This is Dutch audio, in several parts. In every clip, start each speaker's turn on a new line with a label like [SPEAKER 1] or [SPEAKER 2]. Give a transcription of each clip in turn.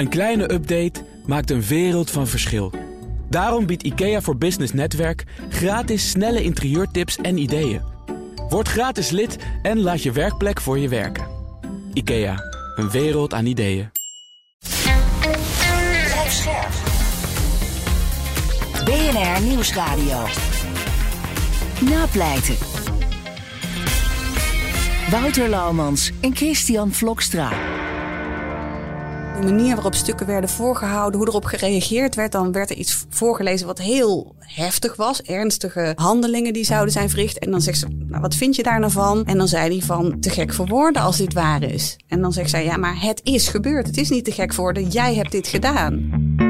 [SPEAKER 1] Een kleine update maakt een wereld van verschil. Daarom biedt IKEA voor Business Netwerk gratis snelle interieurtips en ideeën. Word gratis lid en laat je werkplek voor je werken. IKEA, een wereld aan ideeën.
[SPEAKER 2] BNR Nieuwsradio. Napleiten. Wouter Laumans en Christian Vlokstra.
[SPEAKER 3] De manier waarop stukken werden voorgehouden, hoe erop gereageerd werd, dan werd er iets voorgelezen wat heel heftig was. Ernstige handelingen die zouden zijn verricht. En dan zegt ze, nou, wat vind je daar nou van? En dan zei hij van, te gek voor woorden als dit waar is. En dan zegt zij, ja, maar het is gebeurd. Het is niet te gek voor woorden. Jij hebt dit gedaan.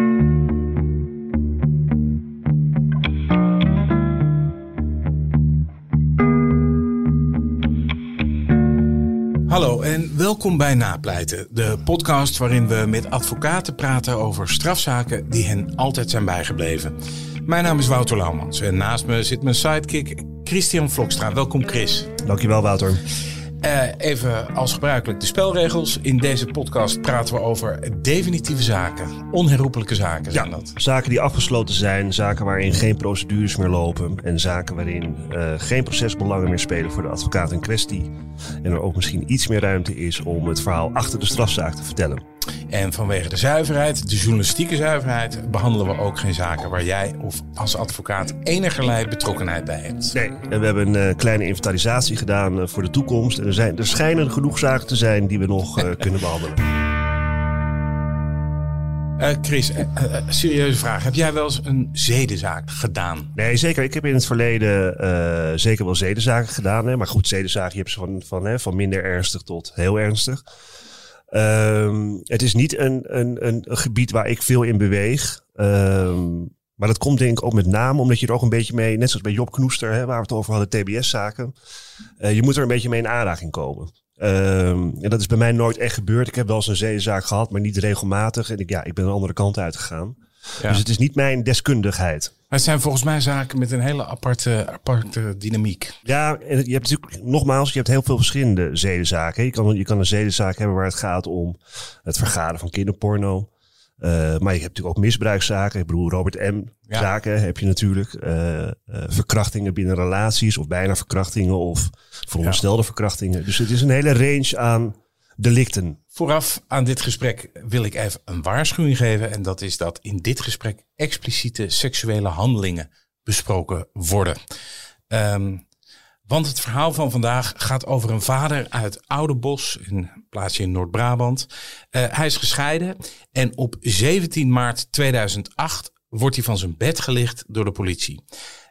[SPEAKER 4] Hallo en welkom bij Napleiten, de podcast waarin we met advocaten praten over strafzaken die hen altijd zijn bijgebleven. Mijn naam is Wouter Laumans en naast me zit mijn sidekick Christian Vlokstra. Welkom Chris.
[SPEAKER 5] Dankjewel Wouter.
[SPEAKER 4] Uh, even als gebruikelijk de spelregels. In deze podcast praten we over definitieve zaken. Onherroepelijke zaken zijn
[SPEAKER 5] ja,
[SPEAKER 4] dat.
[SPEAKER 5] Zaken die afgesloten zijn, zaken waarin geen procedures meer lopen. En zaken waarin uh, geen procesbelangen meer spelen voor de advocaat in kwestie. En er ook misschien iets meer ruimte is om het verhaal achter de strafzaak te vertellen.
[SPEAKER 4] En vanwege de zuiverheid, de journalistieke zuiverheid, behandelen we ook geen zaken waar jij of als advocaat enigerlei betrokkenheid bij hebt.
[SPEAKER 5] Nee, en we hebben een uh, kleine inventarisatie gedaan uh, voor de toekomst. En er, zijn, er schijnen genoeg zaken te zijn die we nog uh, kunnen behandelen.
[SPEAKER 4] Uh, Chris, uh, uh, serieuze vraag. Heb jij wel eens een zedenzaak gedaan?
[SPEAKER 5] Nee, zeker. Ik heb in het verleden zeker wel zedenzaken gedaan. Hè. Maar goed, zedenzaken, je hebt ze van, van, hè, van minder ernstig tot heel ernstig. Um, het is niet een, een, een, gebied waar ik veel in beweeg. Um, maar dat komt denk ik ook met name omdat je er ook een beetje mee, net zoals bij Job Knoester, hè, waar we het over hadden, TBS-zaken. Uh, je moet er een beetje mee in aanraking komen. Um, en dat is bij mij nooit echt gebeurd. Ik heb wel eens een zeezaak gehad, maar niet regelmatig. En ik, ja, ik ben een andere kant uitgegaan. Ja. Dus het is niet mijn deskundigheid.
[SPEAKER 4] Maar het zijn volgens mij zaken met een hele aparte, aparte dynamiek.
[SPEAKER 5] Ja, en je hebt natuurlijk, nogmaals, je hebt heel veel verschillende zedenzaken. Je kan, je kan een zedenzaak hebben waar het gaat om het vergaren van kinderporno. Uh, maar je hebt natuurlijk ook misbruikzaken. Ik bedoel, Robert M. Ja. zaken heb je natuurlijk. Uh, uh, verkrachtingen binnen relaties of bijna verkrachtingen of veronderstelde ja. verkrachtingen. Dus het is een hele range aan delicten.
[SPEAKER 4] Vooraf aan dit gesprek wil ik even een waarschuwing geven. En dat is dat in dit gesprek expliciete seksuele handelingen besproken worden. Um, want het verhaal van vandaag gaat over een vader uit Oudebos, een plaatsje in Noord-Brabant. Uh, hij is gescheiden en op 17 maart 2008 wordt hij van zijn bed gelicht door de politie.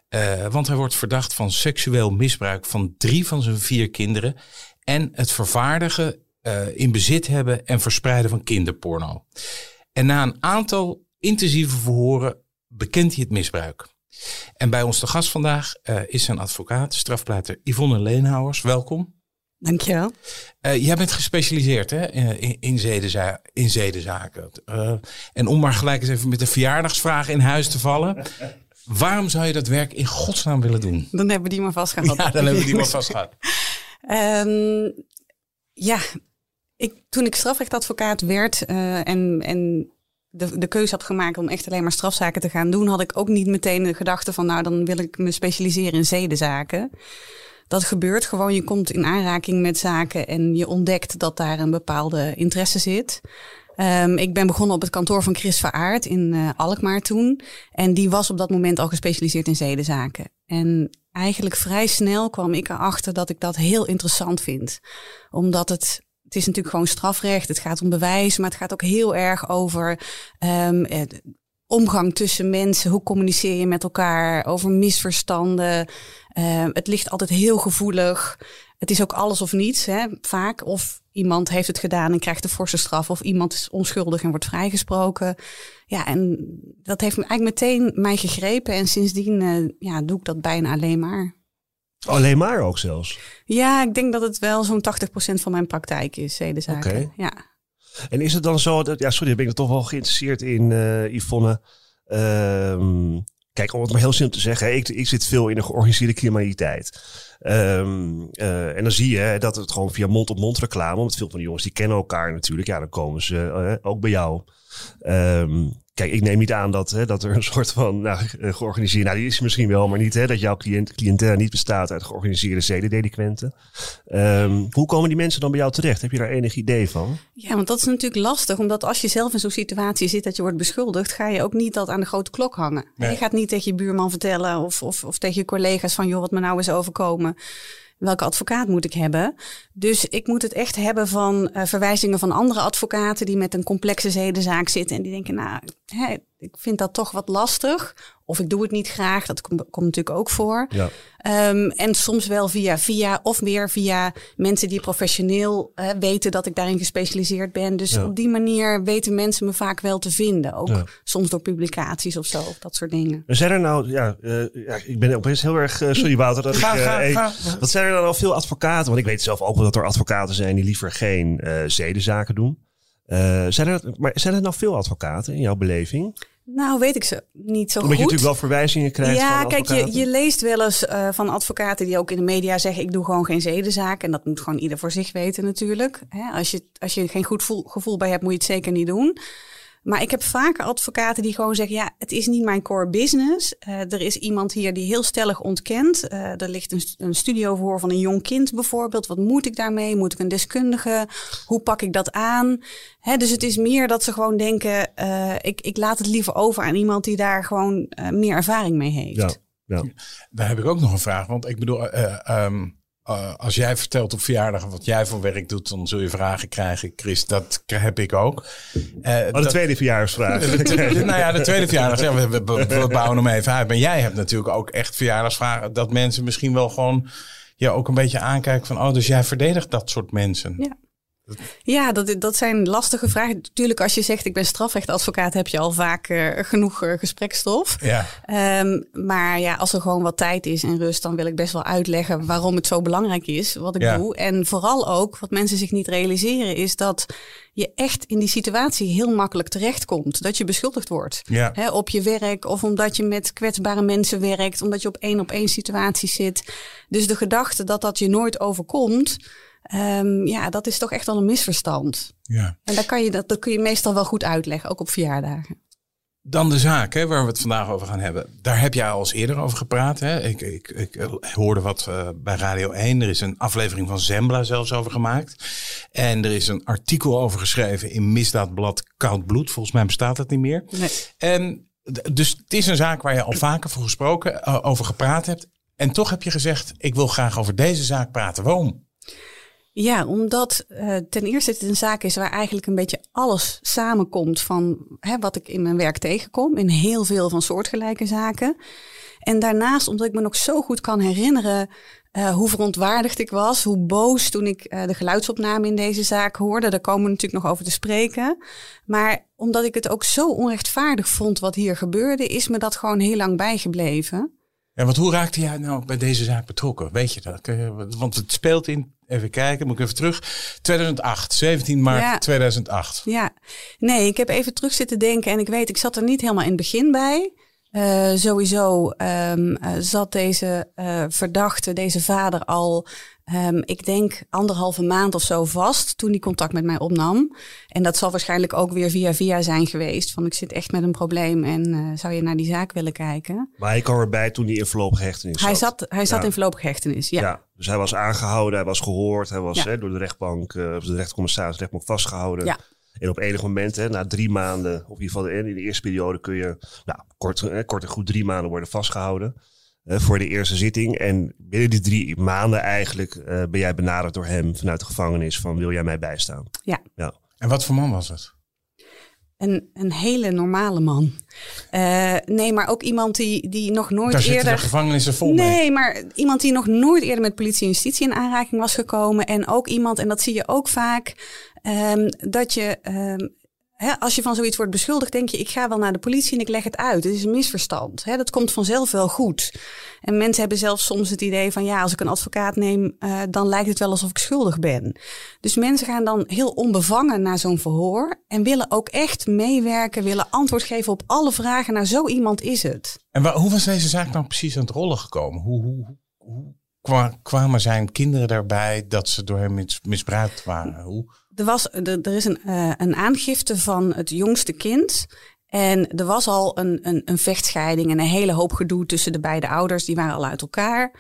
[SPEAKER 4] Uh, want hij wordt verdacht van seksueel misbruik van drie van zijn vier kinderen en het vervaardigen uh, in bezit hebben en verspreiden van kinderporno. En na een aantal intensieve verhoren bekent hij het misbruik. En bij ons de gast vandaag uh, is zijn advocaat, strafpleiter Yvonne Leenhouwers. Welkom.
[SPEAKER 3] Dankjewel.
[SPEAKER 4] Uh, jij bent gespecialiseerd hè, in, in, zedenza in zedenzaken. Uh, en om maar gelijk eens even met de verjaardagsvraag in huis te vallen. Waarom zou je dat werk in godsnaam willen doen?
[SPEAKER 3] Dan hebben we die maar vastgehad.
[SPEAKER 4] Ja, dan hebben we die maar vastgehad.
[SPEAKER 3] um, ja, ik, toen ik strafrechtadvocaat werd uh, en, en de, de keuze had gemaakt om echt alleen maar strafzaken te gaan doen, had ik ook niet meteen de gedachte van, nou, dan wil ik me specialiseren in zedenzaken. Dat gebeurt gewoon. Je komt in aanraking met zaken en je ontdekt dat daar een bepaalde interesse zit. Um, ik ben begonnen op het kantoor van Chris Veraard in uh, Alkmaar toen. En die was op dat moment al gespecialiseerd in zedenzaken. En eigenlijk vrij snel kwam ik erachter dat ik dat heel interessant vind. Omdat het het is natuurlijk gewoon strafrecht. Het gaat om bewijs, maar het gaat ook heel erg over um, omgang tussen mensen. Hoe communiceer je met elkaar? Over misverstanden. Uh, het ligt altijd heel gevoelig. Het is ook alles of niets, hè, vaak. Of iemand heeft het gedaan en krijgt een forse straf. Of iemand is onschuldig en wordt vrijgesproken. Ja, en dat heeft eigenlijk meteen mij gegrepen. En sindsdien uh, ja, doe ik dat bijna alleen maar.
[SPEAKER 5] Alleen maar ook zelfs?
[SPEAKER 3] Ja, ik denk dat het wel zo'n 80% van mijn praktijk is, zedenzaken. Okay. Ja.
[SPEAKER 5] En is het dan zo, dat, ja sorry, ben ik er toch wel geïnteresseerd in, uh, Yvonne. Um, Kijk, om het maar heel simpel te zeggen, ik, ik zit veel in de georganiseerde criminaliteit. Ehm, eh, en dan zie je dat het gewoon via mond-op-mond reclame, want veel van die jongens die kennen elkaar natuurlijk, ja, dan komen ze eh, ook bij jou. Ehm, kijk, ik neem niet aan dat, hè, dat er een soort van nou, eh, georganiseerde, nou die is misschien wel, maar niet hè, dat jouw cliënt, cliëntele niet bestaat uit georganiseerde zedendelinquenten. Ehm, hoe komen die mensen dan bij jou terecht? Heb je daar enig idee van?
[SPEAKER 3] Ja, want dat is natuurlijk lastig, omdat als je zelf in zo'n situatie zit dat je wordt beschuldigd, ga je ook niet dat aan de grote klok hangen.
[SPEAKER 4] Nee.
[SPEAKER 3] Je gaat niet tegen je buurman vertellen of, of, of tegen je collega's van, joh, wat me nou is overkomen. Welke advocaat moet ik hebben? Dus ik moet het echt hebben van eh, verwijzingen van andere advocaten die met een complexe zedenzaak zitten en die denken, nou, ik vind dat toch wat lastig. Of ik doe het niet graag, dat komt, komt natuurlijk ook voor.
[SPEAKER 5] Ja.
[SPEAKER 3] Ehm, en soms wel via via of meer via mensen die professioneel eh, weten dat ik daarin gespecialiseerd ben. Dus
[SPEAKER 5] Ja.
[SPEAKER 3] op die manier weten mensen me vaak wel te vinden. Ook
[SPEAKER 5] Ja.
[SPEAKER 3] soms door publicaties of zo, of dat soort dingen.
[SPEAKER 5] Zijn er nou, ja, eh, ja ik ben opeens heel erg, eh, sorry Wouter, dat
[SPEAKER 4] Ga,
[SPEAKER 5] ik, eh,
[SPEAKER 4] ga,
[SPEAKER 5] ik-
[SPEAKER 4] ga.
[SPEAKER 5] Wat zijn er dan al veel advocaten? Want ik weet zelf ook wel dat er advocaten zijn die liever geen eh, zedenzaken doen. Eh, zijn, er, maar zijn er nou veel advocaten in jouw beleving?
[SPEAKER 3] Nou, weet ik ze niet zo
[SPEAKER 5] Omdat je
[SPEAKER 3] goed.
[SPEAKER 5] natuurlijk wel verwijzingen krijgt
[SPEAKER 3] ja,
[SPEAKER 5] van
[SPEAKER 3] kijk, je, je leest wel eens eh, van advocaten die ook in de media zeggen: ik doe gewoon geen zedenzaak. En dat moet gewoon ieder voor zich weten, natuurlijk. Hè, als, je, als je geen goed voel- gevoel bij hebt, moet je het zeker niet doen. Maar ik heb vaker advocaten die gewoon zeggen: ja, het is niet mijn core business. Eh, er is iemand hier die heel stellig ontkent. Eh, er ligt een, een studio voor van een jong kind bijvoorbeeld. Wat moet ik daarmee? Moet ik een deskundige? Hoe pak ik dat aan? Hè, dus het is meer dat ze gewoon denken: eh, ik, ik laat het liever over aan iemand die daar gewoon meer ervaring mee heeft.
[SPEAKER 5] Ja, ja.
[SPEAKER 4] Daar heb ik ook nog een vraag. Want ik bedoel, eh, eh, als jij vertelt op verjaardagen wat jij voor werk doet, dan zul je vragen krijgen. Chris, dat heb ik ook. Eh,
[SPEAKER 5] Oh, de
[SPEAKER 4] dat-
[SPEAKER 5] tweede
[SPEAKER 4] de tweede- nou ja, de tweede verjaardag. Ja, we, we, we- we bouwen hem even uit. Maar jij hebt natuurlijk ook echt verjaardagsvragen. Dat mensen misschien wel gewoon ja, ook een beetje aankijken van... oh, dus jij verdedigt dat soort mensen.
[SPEAKER 3] Ja. Ja, dat, dat zijn lastige vragen. Natuurlijk, als je zegt ik ben strafrechtadvocaat, heb je al vaak eh, genoeg eh, gesprekstof.
[SPEAKER 4] Ja.
[SPEAKER 3] Ehm, maar ja, als er gewoon wat tijd is en rust, dan wil ik best wel uitleggen waarom het zo belangrijk is wat ik
[SPEAKER 4] Ja.
[SPEAKER 3] doe. En vooral ook, wat mensen zich niet realiseren, is dat je echt in die situatie heel makkelijk terechtkomt. Dat je beschuldigd wordt.
[SPEAKER 4] Ja.
[SPEAKER 3] Op je werk of omdat je met kwetsbare mensen werkt, omdat je op één op één situaties zit. Dus de gedachte dat dat je nooit overkomt, ehm, ja, dat is toch echt wel een misverstand.
[SPEAKER 4] ja.
[SPEAKER 3] En daar kan je, dat, dat kun je meestal wel goed uitleggen, ook op verjaardagen.
[SPEAKER 4] Dan de zaak hè, waar we het vandaag over gaan hebben. Daar heb jij al eens eerder over gepraat. Hè? Ik, ik, ik eh, hoorde wat eh, bij Radio 1. Er is een aflevering van Zembla zelfs over gemaakt. En er is een artikel over geschreven in Misdaadblad Koud Bloed. Volgens mij bestaat het niet meer.
[SPEAKER 3] Nee.
[SPEAKER 4] En dus het is een zaak waar je al vaker voor gesproken, eh, over gepraat hebt. En toch heb je gezegd, ik wil graag over deze zaak praten. Waarom?
[SPEAKER 3] Ja, omdat eh, ten eerste het een zaak is waar eigenlijk een beetje alles samenkomt van hè, wat ik in mijn werk tegenkom. In heel veel van soortgelijke zaken. En daarnaast, omdat ik me nog zo goed kan herinneren eh, hoe verontwaardigd ik was, hoe boos toen ik eh, de geluidsopname in deze zaak hoorde. Daar komen we natuurlijk nog over te spreken. Maar omdat ik het ook zo onrechtvaardig vond wat hier gebeurde, is me dat gewoon heel lang bijgebleven.
[SPEAKER 4] Ja, want hoe raakte jij nou bij deze zaak betrokken? Weet je dat? Want het speelt in, even kijken, moet ik even terug. 2008, 17 maart
[SPEAKER 3] Ja.
[SPEAKER 4] 2008.
[SPEAKER 3] Ja, nee, ik heb even terug zitten denken en ik weet, ik zat er niet helemaal in het begin bij. Eh, sowieso ehm, eh, zat deze eh, verdachte, deze vader al, ehm, ik denk anderhalve maand of zo vast toen hij contact met mij opnam. En dat zal waarschijnlijk ook weer via via zijn geweest. Van ik zit echt met een probleem en eh, zou je naar die zaak willen kijken?
[SPEAKER 5] Maar hij kwam erbij toen hij in voorlopige hechtenis
[SPEAKER 3] Hij
[SPEAKER 5] zat.
[SPEAKER 3] hij zat
[SPEAKER 5] Ja.
[SPEAKER 3] in voorlopige hechtenis, ja.
[SPEAKER 5] Ja. dus hij was aangehouden, hij was gehoord, hij was
[SPEAKER 3] Ja.
[SPEAKER 5] hè, door de rechtbank, of de rechtercommissaris, de rechtbank vastgehouden.
[SPEAKER 3] Ja.
[SPEAKER 5] En op enig moment, hè, na drie maanden, of in ieder geval in de eerste periode, kun je nou, kort, eh, kort en goed drie maanden worden vastgehouden eh, voor de eerste zitting. En binnen die drie maanden eigenlijk eh, ben jij benaderd door hem vanuit de gevangenis van wil jij mij bijstaan?
[SPEAKER 3] ja.
[SPEAKER 5] Ja.
[SPEAKER 4] En wat voor man was het?
[SPEAKER 3] Een, een hele normale man. Eh, nee, maar ook iemand die, die nog nooit
[SPEAKER 4] Daar zitten
[SPEAKER 3] eerder...
[SPEAKER 4] de gevangenissen vol mee.
[SPEAKER 3] Nee, maar iemand die nog nooit eerder met politie en justitie in aanraking was gekomen. En ook iemand, en dat zie je ook vaak, ehm, dat je. ehm, als je van zoiets wordt beschuldigd, denk je, ik ga wel naar de politie en ik leg het uit. Het is een misverstand. Dat komt vanzelf wel goed. En mensen hebben zelfs soms het idee van, ja, als ik een advocaat neem, uh, dan lijkt het wel alsof ik schuldig ben. Dus mensen gaan dan heel onbevangen naar zo'n verhoor en willen ook echt meewerken, willen antwoord geven op alle vragen. Naar zo iemand is het.
[SPEAKER 4] En waar, hoe was deze zaak nou precies aan het rollen gekomen? Hoe, hoe, hoe kwamen zijn kinderen daarbij dat ze door hem misbruikt waren? Hoe?
[SPEAKER 3] Er, was, er, is een, uh, een aangifte van het jongste kind. En er was al een, een, een, vechtscheiding en een hele hoop gedoe tussen de beide ouders. Die waren al uit elkaar.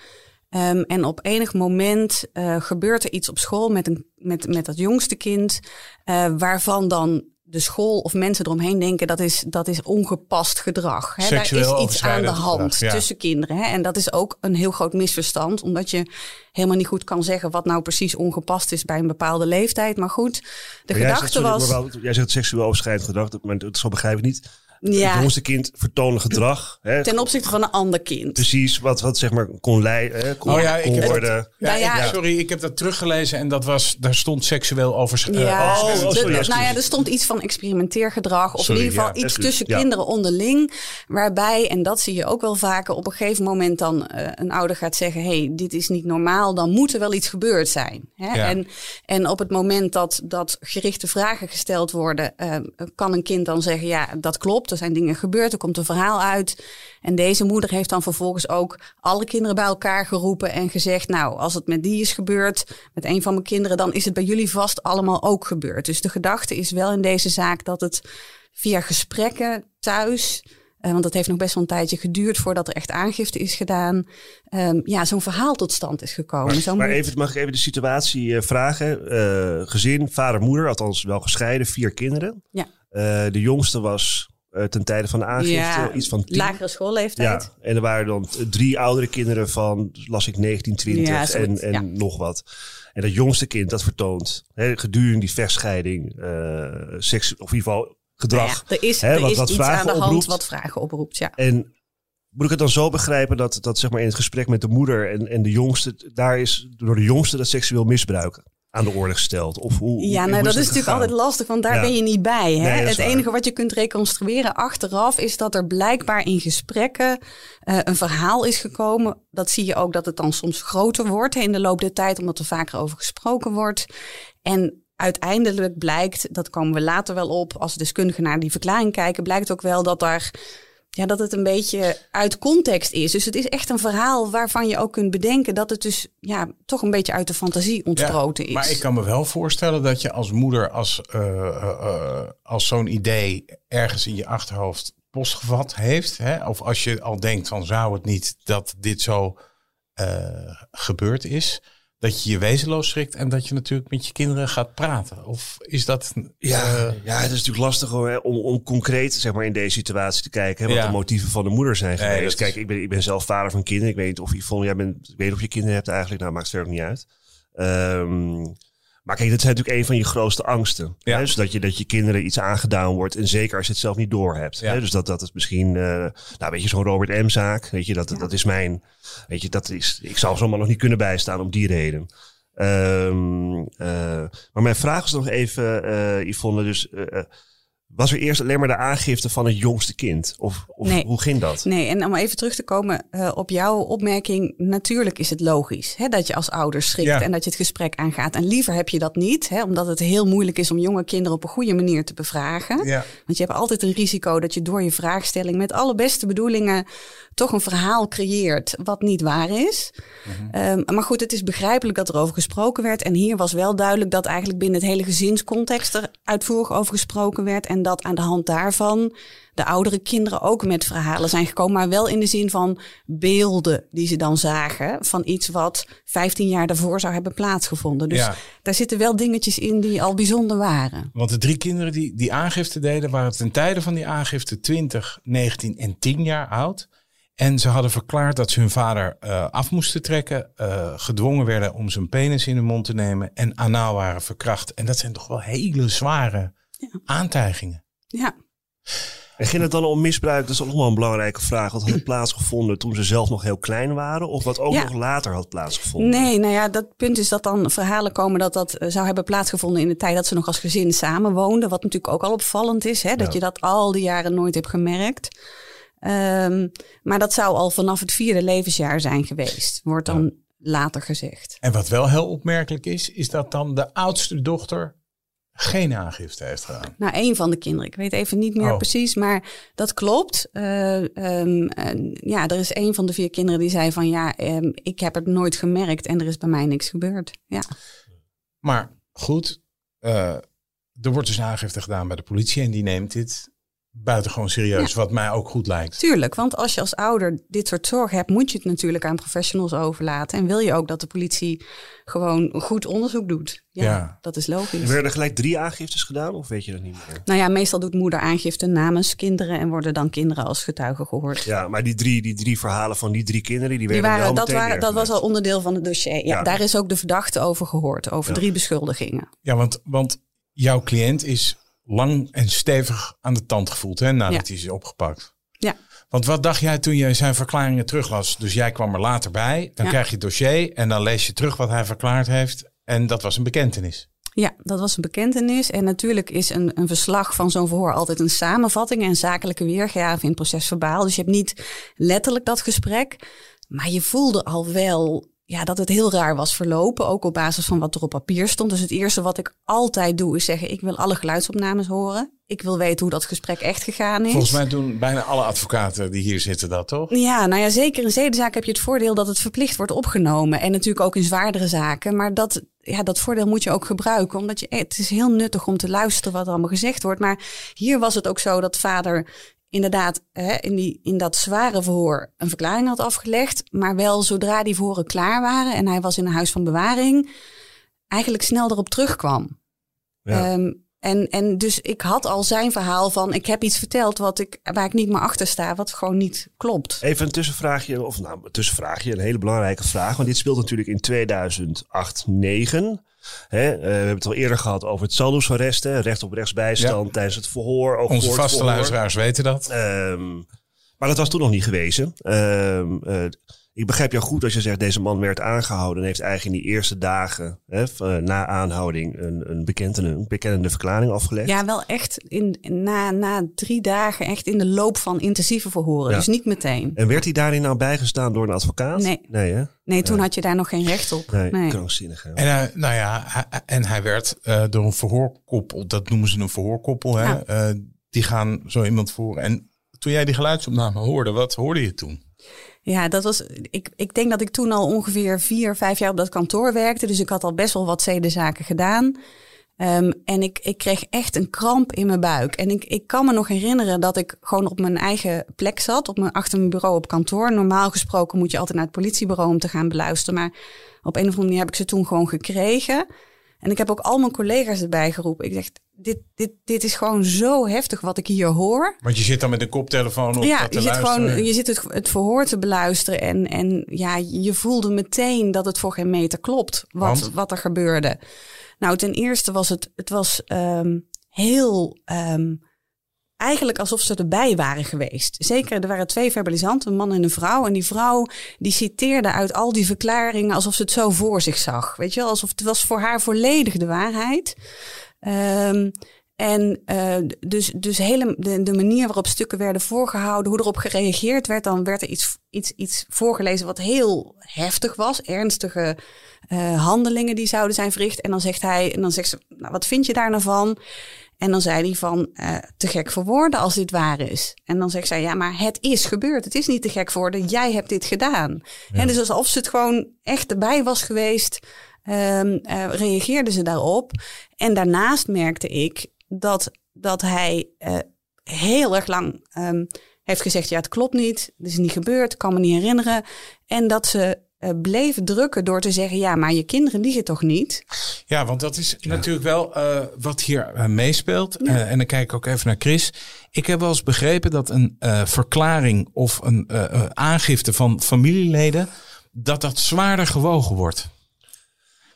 [SPEAKER 3] Um, en op enig moment uh, gebeurt er iets op school met, een, met, met dat jongste kind. Uh, waarvan dan de school of mensen eromheen denken dat is, dat is ongepast gedrag. Hè? Daar is iets aan de hand tussen kinderen. Hè? En dat is ook een heel groot misverstand, omdat je helemaal niet goed kan zeggen wat nou precies ongepast is bij een bepaalde leeftijd. Maar goed, de gedachte was.
[SPEAKER 5] jij zegt seksueel overschrijdend gedrag, maar dat zo begrijp ik niet. Ja. Het jongste kind vertonen gedrag. Hè?
[SPEAKER 3] Ten opzichte van een ander kind.
[SPEAKER 5] Precies, wat, wat zeg maar kon leiden, kon, oh ja, ik kon worden.
[SPEAKER 4] ja, ja, sorry, ik heb dat teruggelezen en dat was, daar stond seksueel over.
[SPEAKER 3] Uh, ja, oh, oh sorry, nou ja, er stond iets van experimenteergedrag. Of sorry, in ieder geval iets tussen kinderen onderling. Waarbij, en dat zie je ook wel vaker, op een gegeven moment dan uh, een ouder gaat zeggen: hey, dit is niet normaal, dan moet er wel iets gebeurd zijn. Hè? En, en op het moment dat, dat gerichte vragen gesteld worden, uh, kan een kind dan zeggen: ja, dat klopt er zijn dingen gebeurd, er komt een verhaal uit. En deze moeder heeft dan vervolgens ook alle kinderen bij elkaar geroepen en gezegd: Nou, als het met die is gebeurd, met een van mijn kinderen, dan is het bij jullie vast allemaal ook gebeurd. Dus de gedachte is wel in deze zaak dat het via gesprekken thuis. Uh, want dat heeft nog best wel een tijdje geduurd voordat er echt aangifte is gedaan. Um, ja, zo'n verhaal tot stand is gekomen.
[SPEAKER 5] Maar, maar even, mag ik even de situatie uh, vragen? Uh, gezin, vader, moeder, althans wel gescheiden, vier kinderen.
[SPEAKER 3] Ja.
[SPEAKER 5] de jongste was uh, ten tijde van de aangifte. Ja, iets van tien.
[SPEAKER 3] lagere schoolleeftijd.
[SPEAKER 5] Ja, en er waren dan drie oudere kinderen van, las ik, 19, 20 ja, en, en ja. nog wat. En dat jongste kind dat vertoont hè, gedurende die vechtscheiding, uh, seks, of in ieder geval gedrag.
[SPEAKER 3] Ja, er is, hè, er wat, is wat iets aan de hand oproept. wat vragen oproept, ja.
[SPEAKER 5] En moet ik het dan zo begrijpen dat, dat zeg maar in het gesprek met de moeder en, en de jongste, daar is door de jongste dat seksueel misbruiken? Aan de orde gesteld? Of hoe,
[SPEAKER 3] ja, nou, dat is natuurlijk altijd lastig, want daar ben je niet bij. Hè? het enige wat je kunt reconstrueren achteraf is dat er blijkbaar in gesprekken uh, een verhaal is gekomen. Dat zie je ook dat het dan soms groter wordt in de loop der tijd, omdat er vaker over gesproken wordt. En uiteindelijk blijkt, dat komen we later wel op, als deskundigen naar die verklaring kijken, blijkt ook wel dat daar ja, dat het een beetje uit context is. Dus het is echt een verhaal waarvan je ook kunt bedenken dat het dus ja, toch een beetje uit de fantasie ontsproten is.
[SPEAKER 4] Maar ik kan me wel voorstellen dat je als moeder, als, uh, uh, als zo'n idee ergens in je achterhoofd postgevat heeft, hè, of als je al denkt van zou het niet dat dit zo uh, gebeurd is, dat je je wezenloos schrikt en dat je natuurlijk met je kinderen gaat praten? Of is dat...
[SPEAKER 5] Ja, uh, ja het is natuurlijk lastig hoor, om, om concreet zeg maar, in deze situatie te kijken. Hè, wat de motieven van de moeder zijn geweest. Kijk, ik ben, ik ben zelf vader van kinderen. Ik weet niet of Yvonne, jij bent, ik weet of je kinderen hebt eigenlijk. Nou, maakt het verder niet uit. Um, maar kijk, dat is natuurlijk een van je grootste angsten. Ja. Hè? Dus dat je, dat je kinderen iets aangedaan wordt. En zeker als je het zelf niet door hebt. Ja. Hè? Dus dat, dat is misschien, uh, nou weet je, zo'n Robert M-zaak. Weet je, dat, ja. dat is mijn, weet je, dat is, ik zou zomaar nog niet kunnen bijstaan om die reden. Um, uh, maar mijn vraag is nog even, uh, Yvonne, dus was er eerst alleen maar de aangifte van het jongste kind? Of, of
[SPEAKER 3] nee.
[SPEAKER 5] hoe ging dat?
[SPEAKER 3] Nee, en om even terug te komen uh, op jouw opmerking. Natuurlijk is het logisch hè, dat je als ouder schrikt ja. en dat je het gesprek aangaat. En liever heb je dat niet, hè, omdat het heel moeilijk is om jonge kinderen op een goede manier te bevragen.
[SPEAKER 4] Ja.
[SPEAKER 3] Want je hebt altijd een risico dat je door je vraagstelling met alle beste bedoelingen toch een verhaal creëert wat niet waar is. Mm-hmm. Um, maar goed, het is begrijpelijk dat er over gesproken werd. En hier was wel duidelijk dat eigenlijk binnen het hele gezinscontext er uitvoerig over gesproken werd. En dat aan de hand daarvan de oudere kinderen ook met verhalen zijn gekomen. Maar wel in de zin van beelden die ze dan zagen van iets wat 15 jaar daarvoor zou hebben plaatsgevonden. Dus ja. daar zitten wel dingetjes in die al bijzonder waren.
[SPEAKER 4] Want de drie kinderen die die aangifte deden, waren ten tijde van die aangifte 20, 19 en 10 jaar oud. En ze hadden verklaard dat ze hun vader uh, af moesten trekken, uh, gedwongen werden om zijn penis in hun mond te nemen en anaal waren verkracht. En dat zijn toch wel hele zware ja. aantijgingen.
[SPEAKER 3] Ja.
[SPEAKER 5] En ging het dan om misbruik? Dat is ook nog wel een belangrijke vraag. Wat had plaatsgevonden toen ze zelf nog heel klein waren? Of wat ook
[SPEAKER 3] Ja.
[SPEAKER 5] nog later had plaatsgevonden?
[SPEAKER 3] Nee, nou ja, dat punt is dat dan verhalen komen dat dat eh, zou hebben plaatsgevonden in de tijd dat ze nog als gezin samenwoonden. Wat natuurlijk ook al opvallend is, hè, dat
[SPEAKER 5] Ja.
[SPEAKER 3] je dat al die jaren nooit hebt gemerkt. Ehm, maar dat zou al vanaf het vierde levensjaar zijn geweest, wordt dan later gezegd.
[SPEAKER 4] En wat wel heel opmerkelijk is, is dat dan de oudste dochter geen aangifte heeft gedaan.
[SPEAKER 3] Nou, één van de kinderen. Ik weet even niet meer
[SPEAKER 4] Oh.
[SPEAKER 3] precies, maar dat klopt. Eh, ehm, eh, ja, er is één van de vier kinderen die zei van ja, ehm, ik heb het nooit gemerkt en er is bij mij niks gebeurd. Ja.
[SPEAKER 4] Maar goed, eh, er wordt dus aangifte gedaan bij de politie en die neemt dit buitengewoon serieus, wat mij ook goed lijkt.
[SPEAKER 3] Tuurlijk, want als je als ouder dit soort zorg hebt, moet je het natuurlijk aan professionals overlaten. En wil je ook dat de politie gewoon goed onderzoek doet. Ja,
[SPEAKER 4] Ja.
[SPEAKER 3] dat is logisch.
[SPEAKER 5] Er werden er gelijk drie aangiftes gedaan? Of weet je dat niet meer?
[SPEAKER 3] Nou ja, meestal doet moeder aangifte namens kinderen en worden dan kinderen als getuigen gehoord.
[SPEAKER 5] Ja, maar die drie, die drie verhalen van die drie kinderen, die
[SPEAKER 3] Die
[SPEAKER 5] werden
[SPEAKER 3] waren, dat, waren, dat was al onderdeel van het dossier. Ja,
[SPEAKER 5] Ja.
[SPEAKER 3] Daar is ook de verdachte over gehoord, over
[SPEAKER 5] Ja.
[SPEAKER 3] drie beschuldigingen.
[SPEAKER 4] Ja, want, want jouw cliënt is lang en stevig aan de tand gevoeld hè, nadat hij is opgepakt.
[SPEAKER 3] Ja.
[SPEAKER 4] Want wat dacht jij toen je zijn verklaringen teruglas? Dus jij kwam er later bij, dan
[SPEAKER 3] Ja.
[SPEAKER 4] krijg je het dossier en dan lees je terug wat hij verklaard heeft. En dat was een bekentenis.
[SPEAKER 3] Ja, dat was een bekentenis. En natuurlijk is een, een verslag van zo'n verhoor altijd een samenvatting en zakelijke weergave in het proces verbaal. Dus je hebt niet letterlijk dat gesprek. Maar je voelde al wel ja, dat het heel raar was verlopen. Ook op basis van wat er op papier stond. Dus het eerste wat ik altijd doe is zeggen: ik wil alle geluidsopnames horen. Ik wil weten hoe dat gesprek echt gegaan is.
[SPEAKER 4] Volgens mij doen bijna alle advocaten die hier zitten dat, toch?
[SPEAKER 3] Ja, nou ja, zeker in zedenzaken heb je het voordeel dat het verplicht wordt opgenomen. En natuurlijk ook in zwaardere zaken. Maar dat, ja, dat voordeel moet je ook gebruiken. Omdat je, het is heel nuttig om te luisteren wat er allemaal gezegd wordt. Maar hier was het ook zo dat vader inderdaad hè, in, die, in dat zware verhoor een verklaring had afgelegd. Maar wel zodra die verhoren klaar waren en hij was in een huis van bewaring, eigenlijk snel erop terugkwam.
[SPEAKER 5] Ja.
[SPEAKER 3] Ehm, en, en dus ik had al zijn verhaal van ik heb iets verteld wat ik, waar ik niet meer achter sta, wat gewoon niet klopt.
[SPEAKER 5] Even een tussenvraagje, of nou, een tussenvraagje, een hele belangrijke vraag. Want dit speelt natuurlijk in 2008, 9. Hè, eh, we hebben het al eerder gehad over het saldo's-arrest, hè, recht op rechtsbijstand tijdens het verhoor. Ook
[SPEAKER 4] Onze vaste luisteraars weten dat.
[SPEAKER 5] Ehm, maar dat was toen nog niet gewezen. Ehm, eh, ik begrijp jou goed als je zegt, deze man werd aangehouden en heeft eigenlijk in die eerste dagen hè, eh, na aanhouding een, een, bekendende, een bekennende verklaring afgelegd.
[SPEAKER 3] Ja, wel echt in, na, na drie dagen echt in de loop van intensieve verhoren.
[SPEAKER 5] Ja.
[SPEAKER 3] Dus niet meteen.
[SPEAKER 5] En werd hij daarin nou bijgestaan door een advocaat?
[SPEAKER 3] Nee.
[SPEAKER 5] Nee, hè?
[SPEAKER 3] Nee, toen had je daar nog geen recht op.
[SPEAKER 5] Nee,
[SPEAKER 3] Nee.
[SPEAKER 5] krankzinnig.
[SPEAKER 4] En hij, nou ja, hij- en hij werd eh, door een verhoorkoppel, dat noemen ze een verhoorkoppel, hè?
[SPEAKER 3] Ja.
[SPEAKER 4] eh, die gaan zo iemand voeren. En toen jij die geluidsopname hoorde, wat hoorde je toen?
[SPEAKER 3] Ja, dat was. Ik, ik denk dat ik toen al ongeveer vier, vijf jaar op dat kantoor werkte. Dus ik had al best wel wat zedenzaken gedaan. Ehm, en ik, ik kreeg echt een kramp in mijn buik. En ik, ik kan me nog herinneren dat ik gewoon op mijn eigen plek zat, op mijn, achter mijn bureau op kantoor. Normaal gesproken moet je altijd naar het politiebureau om te gaan beluisteren. Maar op een of andere manier heb ik ze toen gewoon gekregen. En ik heb ook al mijn collega's erbij geroepen. Ik zeg, dit, dit, dit is gewoon zo heftig wat ik hier hoor.
[SPEAKER 4] Want je zit dan met een koptelefoon op
[SPEAKER 3] Ja, je zit,
[SPEAKER 4] luisteren.
[SPEAKER 3] gewoon, je zit het, het verhoor te beluisteren. En, en ja, je voelde meteen dat het voor geen meter klopt wat,
[SPEAKER 4] Want?
[SPEAKER 3] wat er gebeurde. Nou, ten eerste was het, het was ehm, heel. ehm, eigenlijk alsof ze erbij waren geweest. Zeker, er waren twee verbalisanten, een man en een vrouw. En die vrouw die citeerde uit al die verklaringen alsof ze het zo voor zich zag. Weet je wel, alsof het was voor haar volledig de waarheid. Ehm, en eh, dus, dus hele, de, de manier waarop stukken werden voorgehouden, hoe erop gereageerd werd, dan werd er iets, iets, iets voorgelezen wat heel heftig was. Ernstige eh, handelingen die zouden zijn verricht. En dan zegt hij, en dan zegt ze, nou, wat vind je daar nou van? En dan zei hij van, eh, te gek voor woorden als dit waar is. En dan zegt zij, ja, maar het is gebeurd. Het is niet te gek voor woorden. Jij hebt dit gedaan. En dus alsof ze het gewoon echt erbij was geweest, ehm, eh, reageerden ze daarop. En daarnaast merkte ik dat, dat hij eh, heel erg lang ehm, heeft gezegd, ja, het klopt niet. Het is niet gebeurd, ik kan me niet herinneren. En dat ze eh, bleven drukken door te zeggen, ja, maar je kinderen liegen toch niet?
[SPEAKER 4] Ja, want dat is natuurlijk wel eh, wat hier meespeelt. Eh, en dan kijk ik ook even naar Chris. Ik heb wel eens begrepen dat een eh, verklaring of een eh, eh, aangifte van familieleden, dat dat zwaarder gewogen wordt.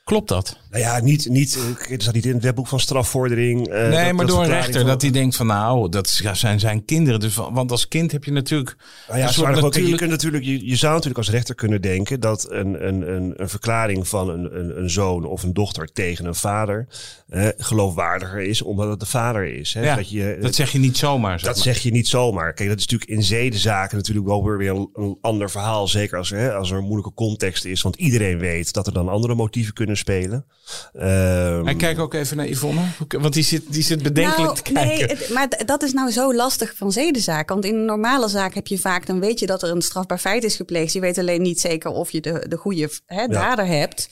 [SPEAKER 4] Klopt dat?
[SPEAKER 5] Nou ja, niet, niet, eh, het staat niet in het wetboek van strafvordering. eh,
[SPEAKER 4] nee,
[SPEAKER 5] dat-
[SPEAKER 4] maar
[SPEAKER 5] dat
[SPEAKER 4] door een rechter
[SPEAKER 5] van-
[SPEAKER 4] dat hij denkt van nou, dat zijn zijn kinderen. Dus, want als kind heb je natuurlijk...
[SPEAKER 5] Nou ja, ook, kijk, je,
[SPEAKER 4] natuurlijk-
[SPEAKER 5] kunt natuurlijk, je, je zou natuurlijk als rechter kunnen denken dat een, een, een, een verklaring van een, een, een zoon of een dochter tegen een vader eh, geloofwaardiger is omdat het de vader is. Hè?
[SPEAKER 4] ja,
[SPEAKER 5] dat, je,
[SPEAKER 4] dat zeg je niet zomaar. Zeg
[SPEAKER 5] dat
[SPEAKER 4] maar.
[SPEAKER 5] zeg je niet zomaar. Kijk, dat is natuurlijk in zedenzaken natuurlijk wel weer een, een ander verhaal. Zeker als er, hè, als er een moeilijke context is. Want iedereen weet dat er dan andere motieven kunnen spelen. Ehm,
[SPEAKER 4] En kijk ook even naar Yvonne, want die zit, die zit bedenkelijk
[SPEAKER 3] Nou,
[SPEAKER 4] te kijken.
[SPEAKER 3] nee, het- maar dat is nou zo lastig van zedenzaken. Want in een normale zaak heb je vaak, dan weet je dat er een strafbaar feit is gepleegd. Je weet alleen niet zeker of je de, de goede hè, dader hebt.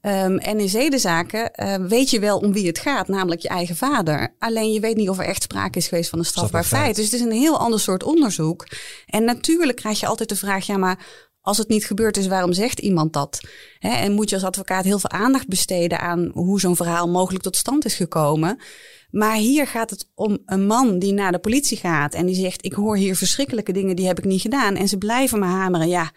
[SPEAKER 3] Ehm, en in zedenzaken eh, weet je wel om wie het gaat, namelijk je eigen vader. Alleen je weet niet of er echt sprake is geweest van een strafbaar,
[SPEAKER 5] Strafbaar
[SPEAKER 3] feit.
[SPEAKER 5] feit.
[SPEAKER 3] Dus het is een heel ander soort onderzoek. En natuurlijk krijg je altijd de vraag, ja maar als het niet gebeurd is, waarom zegt iemand dat? En moet je als advocaat heel veel aandacht besteden aan hoe zo'n verhaal mogelijk tot stand is gekomen. Maar hier gaat het om een man die naar de politie gaat en die zegt: Ik hoor hier verschrikkelijke dingen, die heb ik niet gedaan. En ze blijven me hameren. Ja,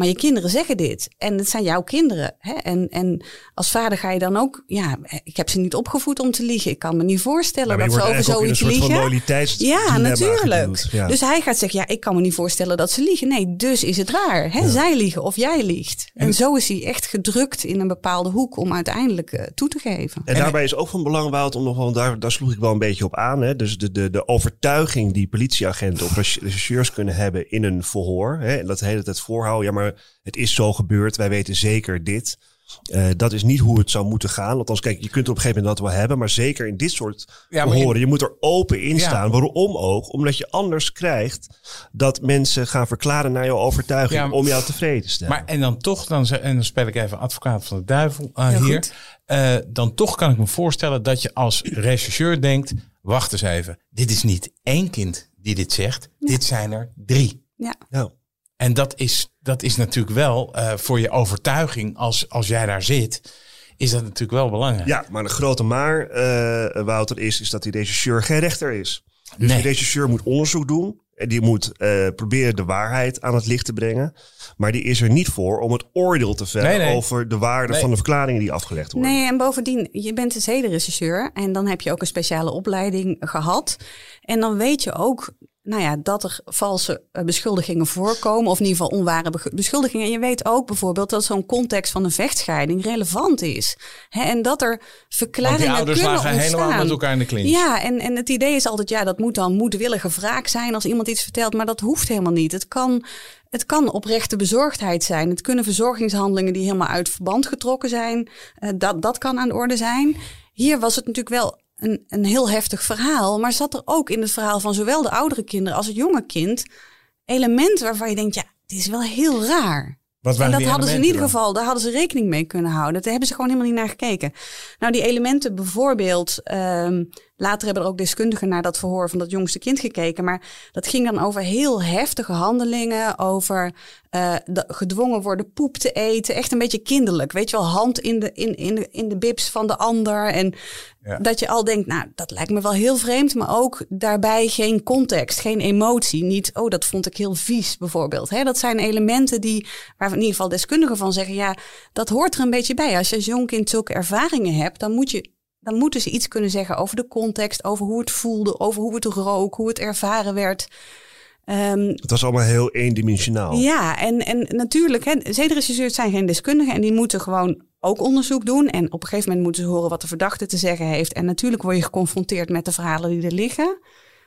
[SPEAKER 3] maar je kinderen zeggen dit. En het zijn jouw kinderen. Hè? En, en als vader ga je dan ook, ja, ik heb ze niet opgevoed om te liegen. Ik kan me niet voorstellen dat ze over
[SPEAKER 5] eigenlijk ook in
[SPEAKER 3] zoiets
[SPEAKER 5] een soort van
[SPEAKER 3] liegen. Ja, natuurlijk.
[SPEAKER 5] Ja.
[SPEAKER 3] Dus hij gaat zeggen, ja, ik kan me niet voorstellen dat ze liegen. Nee, dus is het waar. Hè? Zij liegen of jij liegt. En, zo is hij echt gedrukt in een bepaalde hoek om uiteindelijk eh, toe te geven.
[SPEAKER 5] En daarbij is ook van belang, Wout, om nog wel, daar, daar sloeg ik wel een beetje op aan. Hè? Dus de, de, de overtuiging die politieagenten of rechercheurs kunnen hebben in een verhoor. Hè? En dat de hele tijd voorhouden, ja, maar het is zo gebeurd, wij weten zeker dit. Eh, dat is niet hoe het zou moeten gaan. Althans, kijk, je kunt er op een gegeven moment dat wel hebben. Maar zeker in dit soort
[SPEAKER 4] Ja, in-
[SPEAKER 5] je moet er open in
[SPEAKER 4] Ja.
[SPEAKER 5] staan. Waarom ook? Omdat je anders krijgt dat mensen gaan verklaren naar jouw overtuiging
[SPEAKER 4] Ja,
[SPEAKER 5] om jou tevreden te stellen.
[SPEAKER 4] Maar en dan toch, dan, en dan speel ik even advocaat van de duivel eh,
[SPEAKER 3] Heel
[SPEAKER 4] hier. Eh, dan toch kan ik me voorstellen dat je als rechercheur denkt: wacht eens even, dit is niet één kind die dit zegt, dit zijn er drie.
[SPEAKER 3] Ja.
[SPEAKER 5] ja.
[SPEAKER 4] En dat is, dat is natuurlijk wel eh, voor je overtuiging, als, als jij daar zit, is dat natuurlijk wel belangrijk.
[SPEAKER 5] Ja, maar de grote maar, eh, Wouter, is, is dat die rechercheur geen rechter is. Dus
[SPEAKER 4] Nee.
[SPEAKER 5] die rechercheur moet onderzoek doen. En die moet eh, proberen de waarheid aan het licht te brengen. Maar die is er niet voor om het oordeel te vellen
[SPEAKER 4] Nee, nee.
[SPEAKER 5] over de waarde
[SPEAKER 4] Nee.
[SPEAKER 5] van de verklaringen die afgelegd worden.
[SPEAKER 3] Nee, en bovendien, je bent een zedenrechercheur en dan heb je ook een speciale opleiding gehad. En dan weet je ook, nou ja, dat er valse eh, beschuldigingen voorkomen, of in ieder geval onware beschuldigingen. En je weet ook bijvoorbeeld dat zo'n context van een vechtscheiding relevant is. Hè, en dat er
[SPEAKER 4] Want
[SPEAKER 3] verklaringen
[SPEAKER 4] die ouders
[SPEAKER 3] kunnen
[SPEAKER 4] lagen
[SPEAKER 3] ontstaan.
[SPEAKER 4] helemaal met elkaar in de clinch.
[SPEAKER 3] Ja, en, en het idee is altijd, ja, dat moet dan moedwillige wraak zijn als iemand iets vertelt, maar dat hoeft helemaal niet. Het kan, het kan oprechte bezorgdheid zijn. Het kunnen verzorgingshandelingen die helemaal uit verband getrokken zijn. Eh, dat, dat kan aan de orde zijn. Hier was het natuurlijk wel een, een heel heftig verhaal, maar zat er ook in het verhaal van zowel de oudere kinderen als het jonge kind elementen waarvan je denkt, ja, dit is wel heel raar.
[SPEAKER 4] Wat
[SPEAKER 3] En dat hadden ze in ieder geval, daar hadden ze rekening mee kunnen houden. Daar hebben ze gewoon helemaal niet naar gekeken. Nou, die elementen bijvoorbeeld, ehm, later hebben er ook deskundigen naar dat verhoor van dat jongste kind gekeken. Maar dat ging dan over heel heftige handelingen, over eh, de- gedwongen worden poep te eten. Echt een beetje kinderlijk, weet je wel, hand in de, in, in de, in de bibs van de ander. En
[SPEAKER 4] Ja.
[SPEAKER 3] dat je al denkt, nou, dat lijkt me wel heel vreemd. Maar ook daarbij geen context, geen emotie. Niet, oh, dat vond ik heel vies bijvoorbeeld. Hè, dat zijn elementen die, waar in ieder geval deskundigen van zeggen, ja, dat hoort er een beetje bij. Als je als jong kind zulke ervaringen hebt, dan moet je dan moeten ze iets kunnen zeggen over de context, over hoe het voelde, over hoe het rook, hoe het ervaren werd. Ehm,
[SPEAKER 5] Het was allemaal heel eendimensionaal.
[SPEAKER 3] ja, en, en natuurlijk, hè, zedenregisseurs zijn geen deskundigen en die moeten gewoon ook onderzoek doen. En op een gegeven moment moeten ze horen wat de verdachte te zeggen heeft. En natuurlijk word je geconfronteerd met de verhalen die er liggen.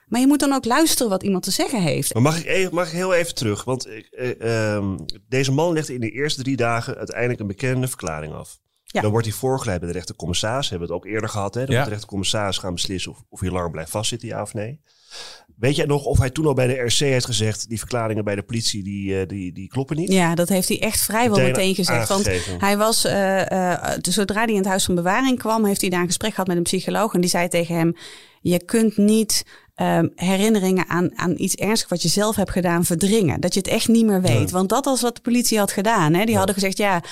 [SPEAKER 3] Maar je moet dan ook luisteren wat iemand te zeggen heeft.
[SPEAKER 5] Maar mag ik, even, mag ik heel even terug? Want ik, eh, ehm, deze man legde in de eerste drie dagen uiteindelijk een bekende verklaring af.
[SPEAKER 3] Ja.
[SPEAKER 5] Dan wordt hij voorgeleid bij de rechtercommissaris. Hebben we het ook eerder gehad. Hè? Dan
[SPEAKER 4] Ja.
[SPEAKER 5] moet de rechtercommissaris gaan beslissen of, of hij langer blijft vastzitten, ja of nee. Weet jij nog of hij toen al bij de RC heeft gezegd... die verklaringen bij de politie, die, eh, die, die kloppen niet?
[SPEAKER 3] Ja, dat heeft hij echt vrijwel
[SPEAKER 5] Meteen
[SPEAKER 3] meteen, gezegd. Want hij was, eh, eh, zodra hij in het huis van bewaring kwam, heeft hij daar een gesprek gehad met een psycholoog. En die zei tegen hem: Je kunt niet ehm, herinneringen aan, aan iets ernstigs wat je zelf hebt gedaan verdringen. Dat je het echt niet meer weet. Want dat was wat de politie had gedaan. Hè? Die hadden gezegd: Ja.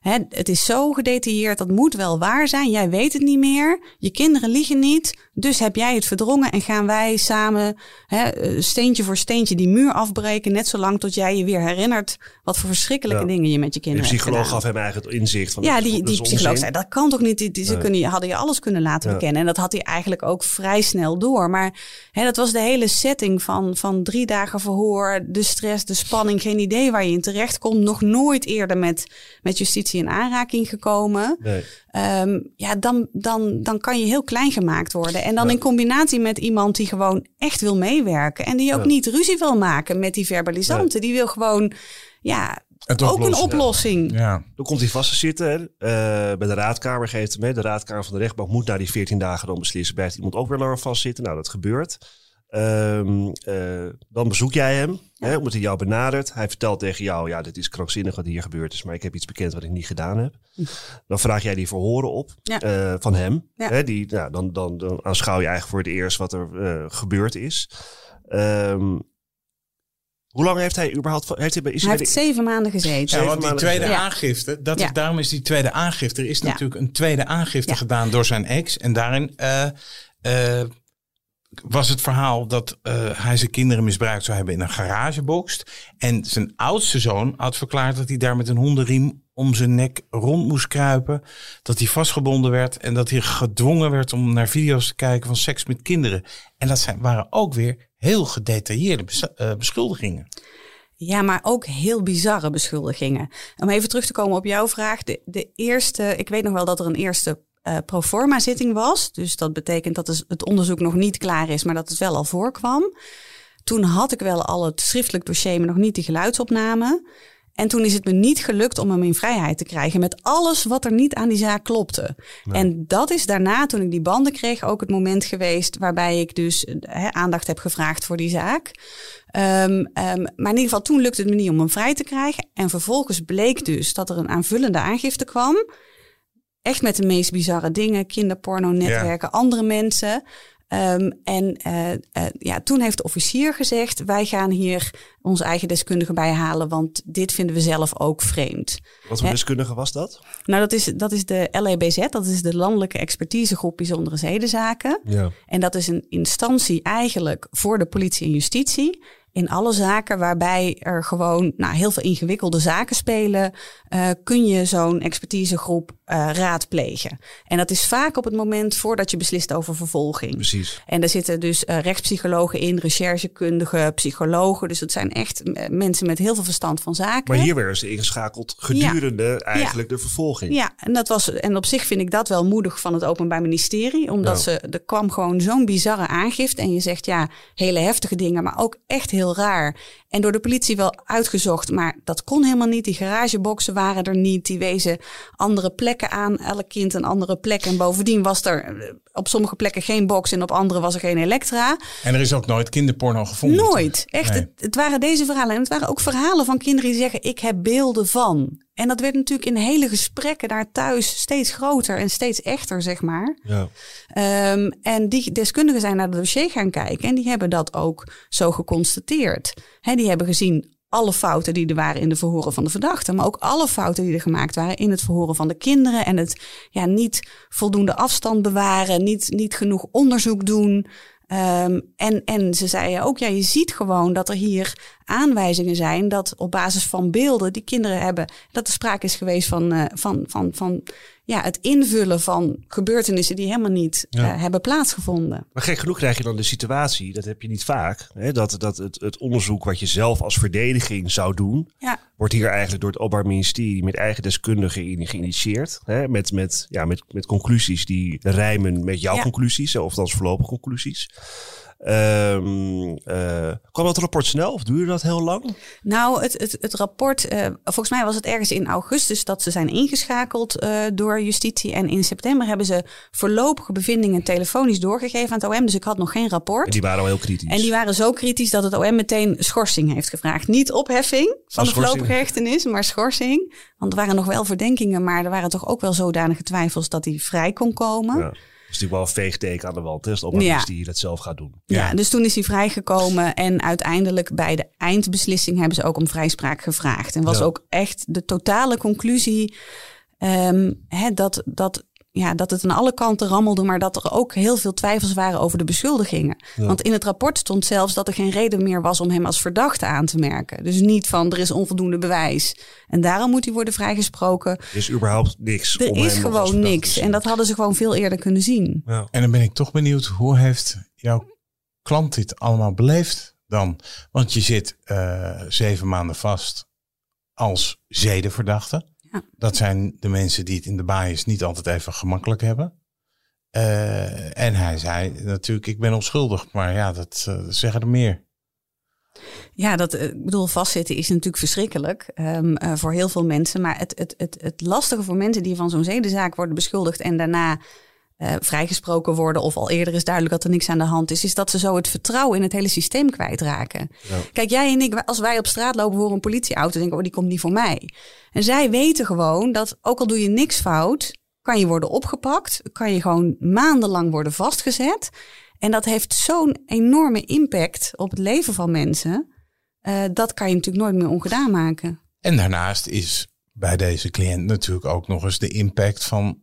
[SPEAKER 3] Hè, het is zo gedetailleerd, dat moet wel waar zijn. Jij weet het niet meer. Je kinderen liegen niet. Dus heb jij het verdrongen en gaan wij samen hè, eh, steentje voor steentje die muur afbreken. Net zolang tot jij je weer herinnert wat voor verschrikkelijke
[SPEAKER 5] Ja.
[SPEAKER 3] dingen je met je
[SPEAKER 5] De
[SPEAKER 3] kinderen hebt
[SPEAKER 5] psycholoog
[SPEAKER 3] gedaan.
[SPEAKER 5] gaf hem eigenlijk het inzicht van
[SPEAKER 3] Ja,
[SPEAKER 5] dat
[SPEAKER 3] die, die psycholoog zei, dat kan toch niet? Die, die- ze
[SPEAKER 5] Nee.
[SPEAKER 3] kunnen, je- hadden je alles kunnen laten
[SPEAKER 5] Ja.
[SPEAKER 3] bekennen. En dat had hij eigenlijk ook vrij snel door. Maar hè, dat was de hele setting van, van drie dagen verhoor. De stress, de spanning, geen idee waar je in terecht komt. Nog nooit eerder met, met justitie in aanraking gekomen.
[SPEAKER 5] Nee.
[SPEAKER 3] Ehm, ja, dan, dan, dan kan je heel klein gemaakt worden. En dan
[SPEAKER 5] Ja.
[SPEAKER 3] in combinatie met iemand die gewoon echt wil meewerken. En die ook
[SPEAKER 5] Ja.
[SPEAKER 3] niet ruzie wil maken met die verbalisanten. Die wil gewoon, ja,
[SPEAKER 4] Het
[SPEAKER 3] ook een oplossing.
[SPEAKER 4] Ja.
[SPEAKER 5] Dan komt hij vast te zitten. Hè. Eh, bij de raadkamer geeft hem mee. De raadkamer van de rechtbank moet na die 14 dagen dan beslissen. Blijft iemand ook weer langer vastzitten? Nou, dat gebeurt. Ehm, eh, dan bezoek jij hem, hè, omdat hij jou benadert. Hij vertelt tegen jou, ja, dit is krankzinnig wat hier gebeurd is, maar ik heb iets bekend wat ik niet gedaan heb. Dan vraag jij die verhoren op
[SPEAKER 3] Ja.
[SPEAKER 5] eh, van hem.
[SPEAKER 3] Ja.
[SPEAKER 5] Hè, die, nou, dan, dan, dan aanschouw je eigenlijk voor het eerst wat er eh, gebeurd is. Ehm, hoe lang heeft hij überhaupt... Heeft hij, is
[SPEAKER 3] Hij
[SPEAKER 5] hij
[SPEAKER 3] heeft
[SPEAKER 5] de-
[SPEAKER 3] zeven maanden gezeten.
[SPEAKER 4] Ja, want die tweede aangifte, dat
[SPEAKER 3] Ja.
[SPEAKER 4] is, daarom is die tweede aangifte. Er is
[SPEAKER 3] Ja.
[SPEAKER 4] natuurlijk een tweede aangifte
[SPEAKER 3] Ja.
[SPEAKER 4] gedaan door zijn ex. En daarin eh, eh, was het verhaal dat eh, hij zijn kinderen misbruikt zou hebben in een garagebox. En zijn oudste zoon had verklaard dat hij daar met een hondenriem om zijn nek rond moest kruipen. Dat hij vastgebonden werd en dat hij gedwongen werd om naar video's te kijken van seks met kinderen. En dat zijn, waren ook weer heel gedetailleerde eh, beschuldigingen.
[SPEAKER 3] Ja, maar ook heel bizarre beschuldigingen. Om even terug te komen op jouw vraag. De, de eerste, ik weet nog wel dat er een eerste eh proforma zitting was. Dus dat betekent dat het onderzoek nog niet klaar is, maar dat het wel al voorkwam. Toen had ik wel al het schriftelijk dossier, maar nog niet die geluidsopname. En toen is het me niet gelukt om hem in vrijheid te krijgen met alles wat er niet aan die zaak klopte. En dat is daarna, toen ik die banden kreeg, ook het moment geweest waarbij ik dus eh, aandacht heb gevraagd voor die zaak. Ehm, ehm, maar in ieder geval, toen lukte het me niet om hem vrij te krijgen. En vervolgens bleek dus dat er een aanvullende aangifte kwam. Echt met de meest bizarre dingen, kinderporno, netwerken, andere mensen. Ehm, en eh, eh, ja, toen heeft de officier gezegd: wij gaan hier onze eigen deskundige bij halen, want dit vinden we zelf ook vreemd.
[SPEAKER 5] Wat voor deskundige was dat?
[SPEAKER 3] Nou, dat is, dat is de LEBZ, dat is de Landelijke Expertisegroep Bijzondere Zedenzaken.
[SPEAKER 5] Ja.
[SPEAKER 3] En dat is een instantie eigenlijk voor de politie en justitie. In alle zaken waarbij er gewoon nou, heel veel ingewikkelde zaken spelen, eh, kun je zo'n expertisegroep eh, raadplegen. En dat is vaak op het moment voordat je beslist over vervolging.
[SPEAKER 5] Precies.
[SPEAKER 3] En daar zitten dus eh, rechtspsychologen in, recherchekundigen, psychologen. Dus dat zijn echt eh, mensen met heel veel verstand van zaken.
[SPEAKER 5] Maar hier werden ze ingeschakeld gedurende eigenlijk de vervolging.
[SPEAKER 3] Ja, en, dat was, en op zich vind ik dat wel moedig van het Openbaar Ministerie. Omdat ze, er kwam gewoon zo'n bizarre aangifte. En je zegt ja, hele heftige dingen, maar ook echt heel raar. En door de politie wel uitgezocht, maar dat kon helemaal niet. Die garageboxen waren er niet. Die wezen andere plekken aan. Elk kind een andere plek. En bovendien was er eh, op sommige plekken geen box en op andere was er geen elektra.
[SPEAKER 4] En er is ook nooit kinderporno gevonden.
[SPEAKER 3] Nooit. Echt.
[SPEAKER 4] Nee.
[SPEAKER 3] Het, het waren deze verhalen. En het waren ook verhalen van kinderen die zeggen: Ik heb beelden van. En dat werd natuurlijk in hele gesprekken daar thuis steeds groter en steeds echter, zeg maar.
[SPEAKER 5] Ja.
[SPEAKER 3] Ehm, en die deskundigen zijn naar het dossier gaan kijken en die hebben dat ook zo geconstateerd. Hè, die hebben gezien alle fouten die er waren in de verhoren van de verdachte, maar ook alle fouten die er gemaakt waren in het verhoren van de kinderen en het ja, niet voldoende afstand bewaren, niet, niet genoeg onderzoek doen. Ehm, en, en ze zeiden ook, ja, je ziet gewoon dat er hier aanwijzingen zijn dat op basis van beelden die kinderen hebben, dat er sprake is geweest van, eh, van, van, van ja, het invullen van gebeurtenissen die helemaal niet
[SPEAKER 5] Ja.
[SPEAKER 3] eh, hebben plaatsgevonden.
[SPEAKER 5] Maar gek genoeg krijg je dan de situatie, dat heb je niet vaak, hè, dat, dat het, het onderzoek wat je zelf als verdediging zou doen,
[SPEAKER 3] Ja,
[SPEAKER 5] wordt hier eigenlijk door het Openbaar Ministerie met eigen deskundigen in- geïnitieerd. Hè, met, met, ja, met, met conclusies die rijmen met jouw
[SPEAKER 3] Ja.
[SPEAKER 5] conclusies, of althans voorlopige conclusies. Ehm, eh, kwam dat rapport snel of duurde dat heel lang?
[SPEAKER 3] nou, het, het, het rapport, eh, volgens mij was het ergens in augustus dat ze zijn ingeschakeld eh, door justitie. En in september hebben ze voorlopige bevindingen telefonisch doorgegeven aan het OM. Dus ik had nog geen rapport.
[SPEAKER 5] En die waren al heel kritisch.
[SPEAKER 3] En die waren zo kritisch dat het OM meteen schorsing heeft gevraagd. Niet opheffing van
[SPEAKER 5] Oh,
[SPEAKER 3] de voorlopige hechtenis, maar schorsing. Want er waren nog wel verdenkingen, maar er waren toch ook wel zodanige twijfels dat hij vrij kon komen.
[SPEAKER 5] Ja. Natuurlijk wel een veegteken aan de wand. Hè, als
[SPEAKER 3] Ja.
[SPEAKER 5] Ministerie dat zelf gaat doen.
[SPEAKER 3] Ja. dus toen is hij vrijgekomen en uiteindelijk bij de eindbeslissing hebben ze ook om vrijspraak gevraagd. En was
[SPEAKER 5] Ja.
[SPEAKER 3] ook echt de totale conclusie ehm, hè, dat, dat, ja, dat het aan alle kanten rammelde, maar dat er ook heel veel twijfels waren over de beschuldigingen. Want in het rapport stond zelfs dat er geen reden meer was om hem als verdachte aan te merken. Dus niet van er is onvoldoende bewijs en daarom moet hij worden vrijgesproken.
[SPEAKER 5] Er is überhaupt niks.
[SPEAKER 3] Er
[SPEAKER 5] om
[SPEAKER 3] is
[SPEAKER 5] hem nog als
[SPEAKER 3] gewoon niks en dat hadden ze gewoon veel eerder kunnen zien.
[SPEAKER 5] Ja.
[SPEAKER 4] En dan ben ik toch benieuwd, hoe heeft jouw klant dit allemaal beleefd dan? Want je zit eh, zeven maanden vast als zedenverdachte.
[SPEAKER 3] Ja.
[SPEAKER 4] Dat zijn de mensen die het in de baaiers niet altijd even gemakkelijk hebben. Eh, en hij zei natuurlijk, ik ben onschuldig. Maar ja, dat eh, zeggen er meer.
[SPEAKER 3] Ja, dat, eh, ik bedoel, vastzitten is natuurlijk verschrikkelijk ehm, eh, voor heel veel mensen. Maar het, het, het, het lastige voor mensen die van zo'n zedenzaak worden beschuldigd en daarna eh, vrijgesproken worden, of al eerder is duidelijk dat er niks aan de hand is, is dat ze zo het vertrouwen in het hele systeem kwijtraken. Kijk, jij en ik, als wij op straat lopen voor een politieauto, denken we, oh, die komt niet voor mij. En zij weten gewoon dat, ook al doe je niks fout, kan je worden opgepakt, kan je gewoon maandenlang worden vastgezet. En dat heeft zo'n enorme impact op het leven van mensen. Eh, dat kan je natuurlijk nooit meer ongedaan maken.
[SPEAKER 4] En daarnaast is bij deze cliënt natuurlijk ook nog eens de impact van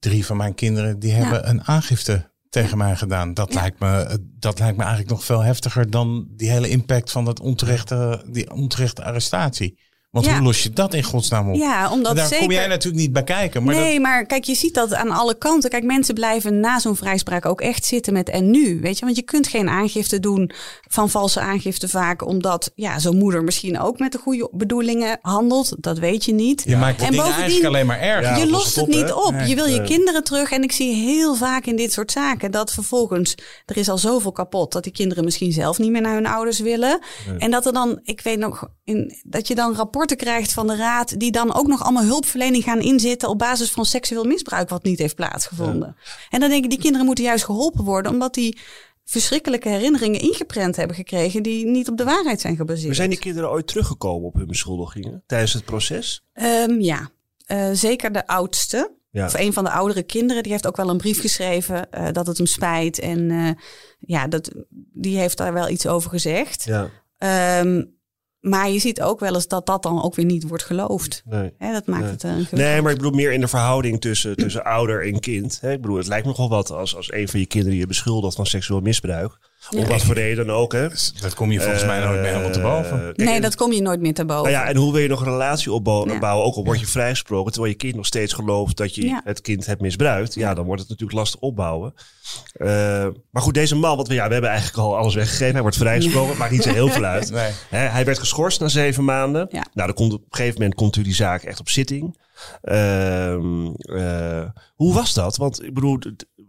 [SPEAKER 4] drie van mijn kinderen die hebben een aangifte tegen mij gedaan. Dat,
[SPEAKER 3] Ja.
[SPEAKER 4] lijkt me, dat lijkt me eigenlijk nog veel heftiger dan die hele impact van dat onterechte, die onterechte arrestatie. Want
[SPEAKER 3] Ja.
[SPEAKER 4] hoe los je dat in godsnaam op?
[SPEAKER 3] Ja, omdat
[SPEAKER 4] En daar
[SPEAKER 3] zeker...
[SPEAKER 4] kom jij natuurlijk niet bij kijken. Maar
[SPEAKER 3] nee,
[SPEAKER 4] dat,
[SPEAKER 3] maar kijk, je ziet dat aan alle kanten. Kijk, mensen blijven na zo'n vrijspraak ook echt zitten met en nu. Weet je, want je kunt geen aangifte doen van valse aangifte vaak, omdat ja, zo'n moeder misschien ook met de goede bedoelingen handelt. Dat weet je niet.
[SPEAKER 4] je maakt
[SPEAKER 3] en bovendien-
[SPEAKER 4] eigenlijk alleen maar erger.
[SPEAKER 5] Ja,
[SPEAKER 3] je lost het niet op. Je wil je kinderen terug. En ik zie heel vaak in dit soort zaken dat vervolgens er is al zoveel kapot dat die kinderen misschien zelf niet meer naar hun ouders willen. En dat er dan, ik weet nog, in, dat je dan rapporten krijgt van de raad die dan ook nog allemaal hulpverlening gaan inzetten op basis van seksueel misbruik wat niet heeft plaatsgevonden. En dan denk ik, die kinderen moeten juist geholpen worden omdat die verschrikkelijke herinneringen ingeprent hebben gekregen die niet op de waarheid zijn gebaseerd.
[SPEAKER 5] Maar zijn die kinderen ooit teruggekomen op hun beschuldigingen tijdens het proces?
[SPEAKER 3] Ehm, ja, Eh, zeker de oudste.
[SPEAKER 5] Ja.
[SPEAKER 3] Of een van de oudere kinderen, die heeft ook wel een brief geschreven eh, dat het hem spijt. En eh, ja, dat, die heeft daar wel iets over gezegd.
[SPEAKER 5] Ja.
[SPEAKER 3] Ehm, maar je ziet ook wel eens dat dat dan ook weer niet wordt geloofd.
[SPEAKER 5] Nee.
[SPEAKER 3] Hè, dat maakt
[SPEAKER 5] Nee.
[SPEAKER 3] het een
[SPEAKER 5] Nee, maar ik bedoel meer in de verhouding tussen, tussen ouder en kind. Hè? Ik bedoel, het lijkt me nogal wat als, als een van je kinderen je beschuldigt van seksueel misbruik. Om wat voor reden dan ook. Hè?
[SPEAKER 4] Dat kom je volgens mij nooit meer helemaal te boven.
[SPEAKER 5] Eh, kijk,
[SPEAKER 3] Nee, dat kom je nooit meer te boven.
[SPEAKER 5] Nou ja, en hoe wil je nog een relatie opbouwen? Ook al word je vrijgesproken, terwijl je kind nog steeds gelooft dat je
[SPEAKER 3] Ja.
[SPEAKER 5] het kind hebt misbruikt. Ja, dan wordt het natuurlijk lastig opbouwen. Eh, maar goed, deze man, want we, ja, we hebben eigenlijk al alles weggegeven. Hij wordt vrijgesproken, maakt niet zo heel veel uit.
[SPEAKER 4] Nee.
[SPEAKER 5] Hè, hij werd geschorst na zeven maanden.
[SPEAKER 3] Ja.
[SPEAKER 5] Nou, dan komt op een gegeven moment komt u die zaak echt op zitting. Ehm, eh, hoe was dat? Want ik bedoel,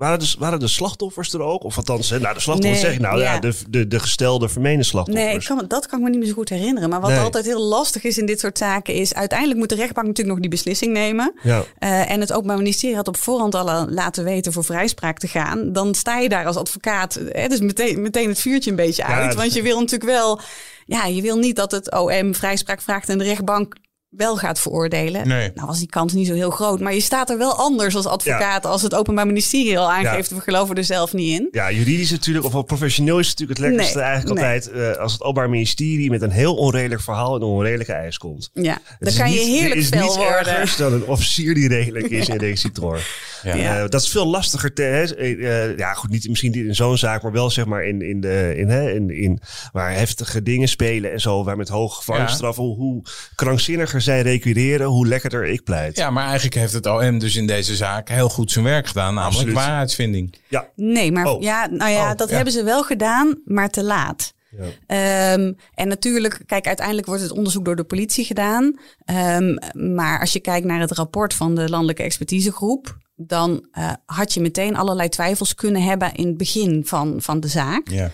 [SPEAKER 5] waren de, waren de slachtoffers er ook? Of althans, hè, nou, de slachtoffers
[SPEAKER 3] Nee,
[SPEAKER 5] zeg ik nou, ja,
[SPEAKER 3] ja.
[SPEAKER 5] de, de, de gestelde vermeende slachtoffers.
[SPEAKER 3] Nee, ik kan, dat kan ik me niet meer zo goed herinneren. Maar wat
[SPEAKER 5] Nee.
[SPEAKER 3] altijd heel lastig is in dit soort zaken is... uiteindelijk moet de rechtbank natuurlijk nog die beslissing nemen.
[SPEAKER 5] Ja.
[SPEAKER 3] Eh, en het Openbaar Ministerie had op voorhand al eh, laten weten voor vrijspraak te gaan. Dan sta je daar als advocaat, hè, dus meteen, meteen het vuurtje een beetje uit. Want je wil natuurlijk wel, ja, je wil niet dat het OM vrijspraak vraagt en de rechtbank wel gaat veroordelen.
[SPEAKER 4] Nee.
[SPEAKER 3] Nou was die kans niet zo heel groot. Maar je staat er wel anders als advocaat als het Openbaar Ministerie al aangeeft. We geloven er zelf niet in.
[SPEAKER 5] Ja, juridisch natuurlijk, of wel professioneel is het natuurlijk het lekkerste
[SPEAKER 3] Nee,
[SPEAKER 5] eigenlijk
[SPEAKER 3] nee.
[SPEAKER 5] altijd eh, als het Openbaar Ministerie met een heel onredelijk verhaal en een onredelijke eis komt.
[SPEAKER 3] Ja,
[SPEAKER 5] Het
[SPEAKER 3] dan
[SPEAKER 5] is
[SPEAKER 3] kan je
[SPEAKER 5] niet-
[SPEAKER 3] heerlijk
[SPEAKER 5] Er is
[SPEAKER 3] fel worden.
[SPEAKER 5] ergers dan een officier die redelijk is in requisitor.
[SPEAKER 4] Ja.
[SPEAKER 3] Ja.
[SPEAKER 5] Eh, dat is veel lastiger. Te, hè, eh, ja, goed, niet misschien niet in zo'n zaak, maar wel zeg maar in, in de, in, hè, in, in waar heftige dingen spelen en zo, waar met hoge gevangenisstraffen, hoe, hoe krankzinniger zij requireren, hoe lekkerder ik pleit.
[SPEAKER 4] Ja, maar eigenlijk heeft het OM dus in deze zaak heel goed zijn werk gedaan. Namelijk
[SPEAKER 5] Absoluut.
[SPEAKER 4] waarheidsvinding.
[SPEAKER 5] Ja,
[SPEAKER 3] Nee, maar
[SPEAKER 5] Oh.
[SPEAKER 3] ja, nou ja,
[SPEAKER 4] Oh,
[SPEAKER 3] dat
[SPEAKER 4] ja.
[SPEAKER 3] hebben ze wel gedaan, maar te laat.
[SPEAKER 5] Ja.
[SPEAKER 3] Ehm, en natuurlijk, kijk, uiteindelijk wordt het onderzoek door de politie gedaan. Ehm, maar als je kijkt naar het rapport van de Landelijke Expertisegroep, dan eh, had je meteen allerlei twijfels kunnen hebben in het begin van, van de zaak.
[SPEAKER 4] Ja.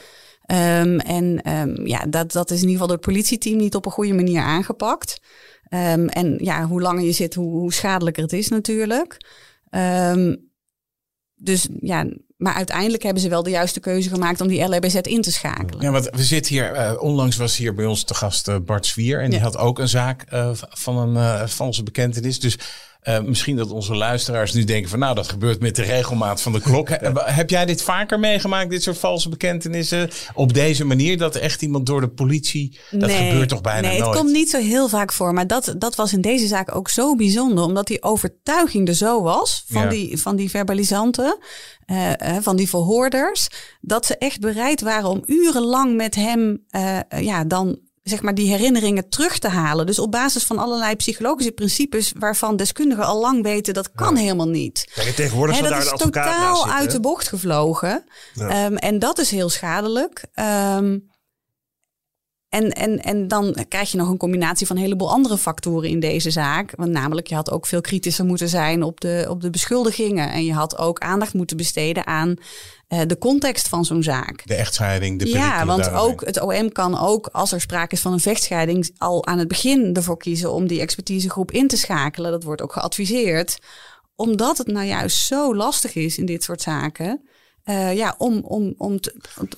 [SPEAKER 3] Ehm, en ehm, ja, dat, dat is in ieder geval door het politieteam niet op een goede manier aangepakt. Ehm, en ja, hoe langer je zit, hoe, hoe schadelijker het is natuurlijk. Ehm, dus ja, maar uiteindelijk hebben ze wel de juiste keuze gemaakt om die LHBZ in te schakelen.
[SPEAKER 4] Ja, want we zitten hier, eh, onlangs was hier bij ons te gast eh, Bart Zwier. En die had ook een zaak eh, van, een, van onze bekentenis. Dus Uh, misschien dat onze luisteraars nu denken van nou, dat gebeurt met de regelmaat van de klok. Heb jij dit vaker meegemaakt, dit soort valse bekentenissen? Op deze manier dat echt iemand door de politie, dat gebeurt toch bijna
[SPEAKER 3] nee,
[SPEAKER 4] nooit?
[SPEAKER 3] Nee, het komt niet zo heel vaak voor. Maar dat, dat was in deze zaak ook zo bijzonder, omdat die overtuiging er zo was van, die, van die verbalisanten. Uh, van die verhoorders, dat ze echt bereid waren om urenlang met hem uh, ja, dan zeg maar, die herinneringen terug te halen. Dus op basis van allerlei psychologische principes waarvan deskundigen al lang weten dat kan helemaal niet.
[SPEAKER 5] Kijk, tegenwoordig
[SPEAKER 3] He,
[SPEAKER 5] dat
[SPEAKER 3] daar
[SPEAKER 5] is
[SPEAKER 3] een totaal uit de bocht gevlogen. Ja. Um, en dat is heel schadelijk. Um, en, en, en dan krijg je nog een combinatie van een heleboel andere factoren in deze zaak. Want namelijk, je had ook veel kritischer moeten zijn op de, op de beschuldigingen. En je had ook aandacht moeten besteden aan uh, de context van zo'n zaak.
[SPEAKER 4] De echtscheiding, de
[SPEAKER 3] Ja, want ook het OM kan ook, als er sprake is van een vechtscheiding, al aan het begin ervoor kiezen om die expertisegroep in te schakelen. Dat wordt ook geadviseerd. Omdat het nou juist zo lastig is in dit soort zaken uh, ja, om, om, om,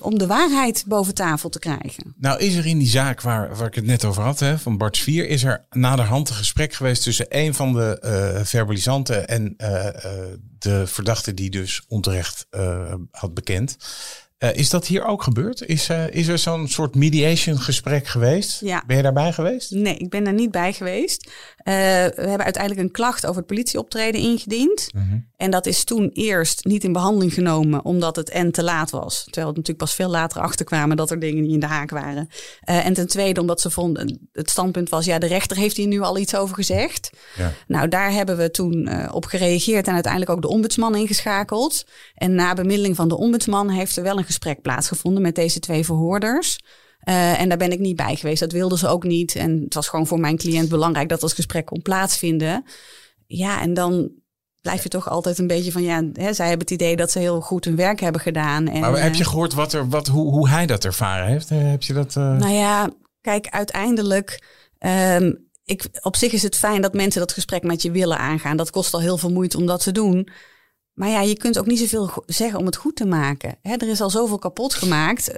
[SPEAKER 3] om de waarheid boven tafel te krijgen.
[SPEAKER 4] Nou, is er in die zaak waar, waar ik het net over had, hè, van Bart Vier, is er naderhand een gesprek geweest tussen een van de uh, verbalisanten en uh, de verdachte die dus onterecht had bekend. Uh, is dat hier ook gebeurd? Is, uh, is er zo'n soort mediation gesprek geweest?
[SPEAKER 3] Ja.
[SPEAKER 4] Ben je daarbij geweest?
[SPEAKER 3] Nee, ik ben daar niet bij geweest. Uh, we hebben uiteindelijk een klacht over het politieoptreden ingediend.
[SPEAKER 4] Mhm.
[SPEAKER 3] En dat is toen eerst niet in behandeling genomen omdat het en te laat was. Terwijl we natuurlijk pas veel later achterkwamen dat er dingen niet in de haak waren. en ten tweede omdat ze vonden, het standpunt was, ja, de rechter heeft hier nu al iets over gezegd.
[SPEAKER 4] Ja.
[SPEAKER 3] Nou, daar hebben we toen op gereageerd en uiteindelijk ook de ombudsman ingeschakeld. En na bemiddeling van de ombudsman heeft er wel een gesprek plaatsgevonden met deze twee verhoorders. Uh, en daar ben ik niet bij geweest. Dat wilden ze ook niet. En het was gewoon voor mijn cliënt belangrijk dat dat gesprek kon plaatsvinden. Ja, en dan blijf je toch altijd een beetje van ja, hè, zij hebben het idee dat ze heel goed hun werk hebben gedaan. En,
[SPEAKER 4] maar heb je
[SPEAKER 3] uh,
[SPEAKER 4] gehoord wat er, wat, hoe, hoe hij dat ervaren heeft? Heb je dat? Uh...
[SPEAKER 3] Nou ja, kijk, uiteindelijk. Um, ik, op zich is het fijn dat mensen dat gesprek met je willen aangaan. Dat kost al heel veel moeite om dat te doen. Maar ja, je kunt ook niet zoveel zeggen om het goed te maken. Hè, er is al zoveel kapot gemaakt.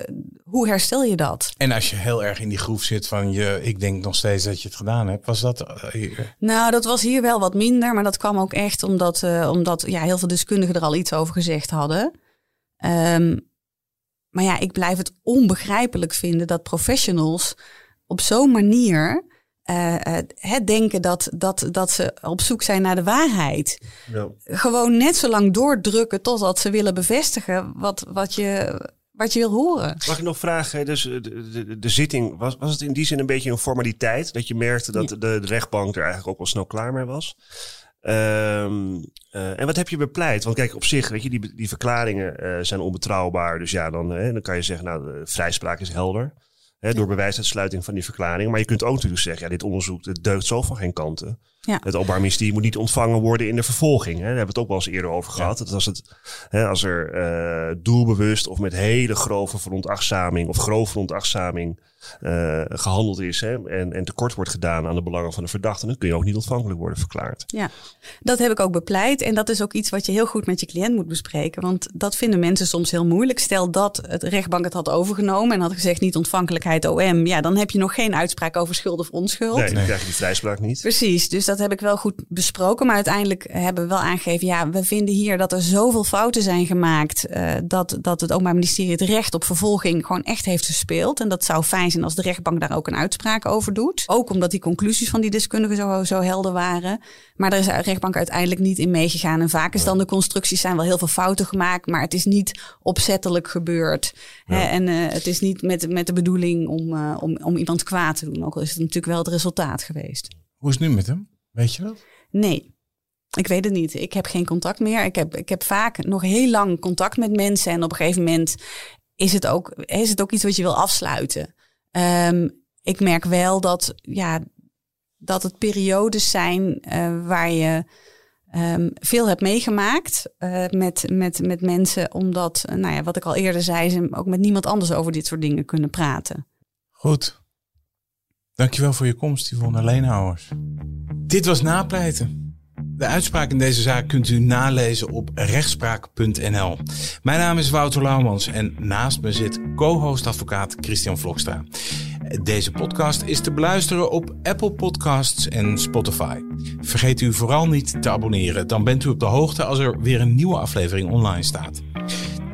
[SPEAKER 3] Hoe herstel je dat?
[SPEAKER 4] En als je heel erg in die groef zit van je, ik denk nog steeds dat je het gedaan hebt, was dat? Uh,
[SPEAKER 3] nou, dat was hier wel wat minder, maar dat kwam ook echt omdat, uh, omdat ja, heel veel deskundigen er al iets over gezegd hadden. Um, maar ja, ik blijf het onbegrijpelijk vinden dat professionals op zo'n manier uh, het denken dat, dat, dat ze op zoek zijn naar de waarheid.
[SPEAKER 5] Ja.
[SPEAKER 3] Gewoon net zo lang doordrukken totdat ze willen bevestigen wat, wat, je, wat je wil horen.
[SPEAKER 5] Mag ik nog vragen, dus de, de, de zitting, was, was het in die zin een beetje een formaliteit? Dat je merkte dat
[SPEAKER 3] Ja.
[SPEAKER 5] de, de rechtbank er eigenlijk ook wel snel klaar mee was? Ehm, eh, en wat heb je bepleit? Want kijk, op zich, weet je, die, die verklaringen eh, zijn onbetrouwbaar. Dus ja, dan, eh, dan kan je zeggen, nou, de vrijspraak is helder. Door bewijsuitsluiting van die verklaringen. Maar je kunt ook natuurlijk zeggen, ja, dit onderzoek het deugt zo van geen kanten.
[SPEAKER 3] Ja.
[SPEAKER 5] Het Openbaar Ministerie moet niet ontvangen worden in de vervolging. Hè. Daar hebben we het ook wel eens eerder over gehad. Dat als, het, hè, als er eh, doelbewust of met hele grove veronachtzaming of grove veronachtzaming eh, gehandeld is hè, en, en tekort wordt gedaan aan de belangen van de verdachte, dan kun je ook niet ontvankelijk worden verklaard.
[SPEAKER 3] Ja, dat heb ik ook bepleit. En dat is ook iets wat je heel goed met je cliënt moet bespreken. Want dat vinden mensen soms heel moeilijk. Stel dat het rechtbank het had overgenomen en had gezegd niet ontvankelijkheid OM. Ja, dan heb je nog geen uitspraak over schuld of onschuld.
[SPEAKER 5] Nee, dan krijg je die vrijspraak niet.
[SPEAKER 3] Precies, dus dat heb ik wel goed besproken. Maar uiteindelijk hebben we wel aangegeven, ja, we vinden hier dat er zoveel fouten zijn gemaakt. Uh, dat, dat het Openbaar Ministerie het recht op vervolging gewoon echt heeft gespeeld. En dat zou fijn zijn als de rechtbank daar ook een uitspraak over doet. Ook omdat die conclusies van die deskundigen zo, zo helder waren. Maar daar is de rechtbank uiteindelijk niet in meegegaan. En vaak is dan de constructies zijn wel heel veel fouten gemaakt. Maar het is niet opzettelijk gebeurd.
[SPEAKER 5] Ja.
[SPEAKER 3] Hè? En uh, het is niet met, met de bedoeling om, uh, om, om iemand kwaad te doen. Ook al is het natuurlijk wel het resultaat geweest.
[SPEAKER 4] Hoe is het nu met hem? Weet je dat?
[SPEAKER 3] Nee. Ik weet het niet. Ik heb geen contact meer. Ik heb, ik heb vaak nog heel lang contact met mensen. En op een gegeven moment is het ook, is het ook iets wat je wil afsluiten. Um, ik merk wel dat, ja, dat het periodes zijn uh, waar je um, veel hebt meegemaakt uh, met, met, met mensen. Omdat, uh, nou ja, wat ik al eerder zei, ze ook met niemand anders over dit soort dingen kunnen praten.
[SPEAKER 4] Goed. Dankjewel voor je komst, Yvonne Leenhouwers. Dit was Napleiten. De uitspraak in deze zaak kunt u nalezen op rechtspraak.nl. Mijn naam is Wouter Laumans en naast me zit co-host advocaat Christian Vlokstra. Deze podcast is te beluisteren op Apple Podcasts en Spotify. Vergeet u vooral niet te abonneren, dan bent u op de hoogte als er weer een nieuwe aflevering online staat.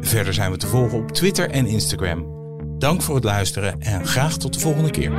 [SPEAKER 4] Verder zijn we te volgen op Twitter en Instagram. Dank voor het luisteren en graag tot de volgende keer.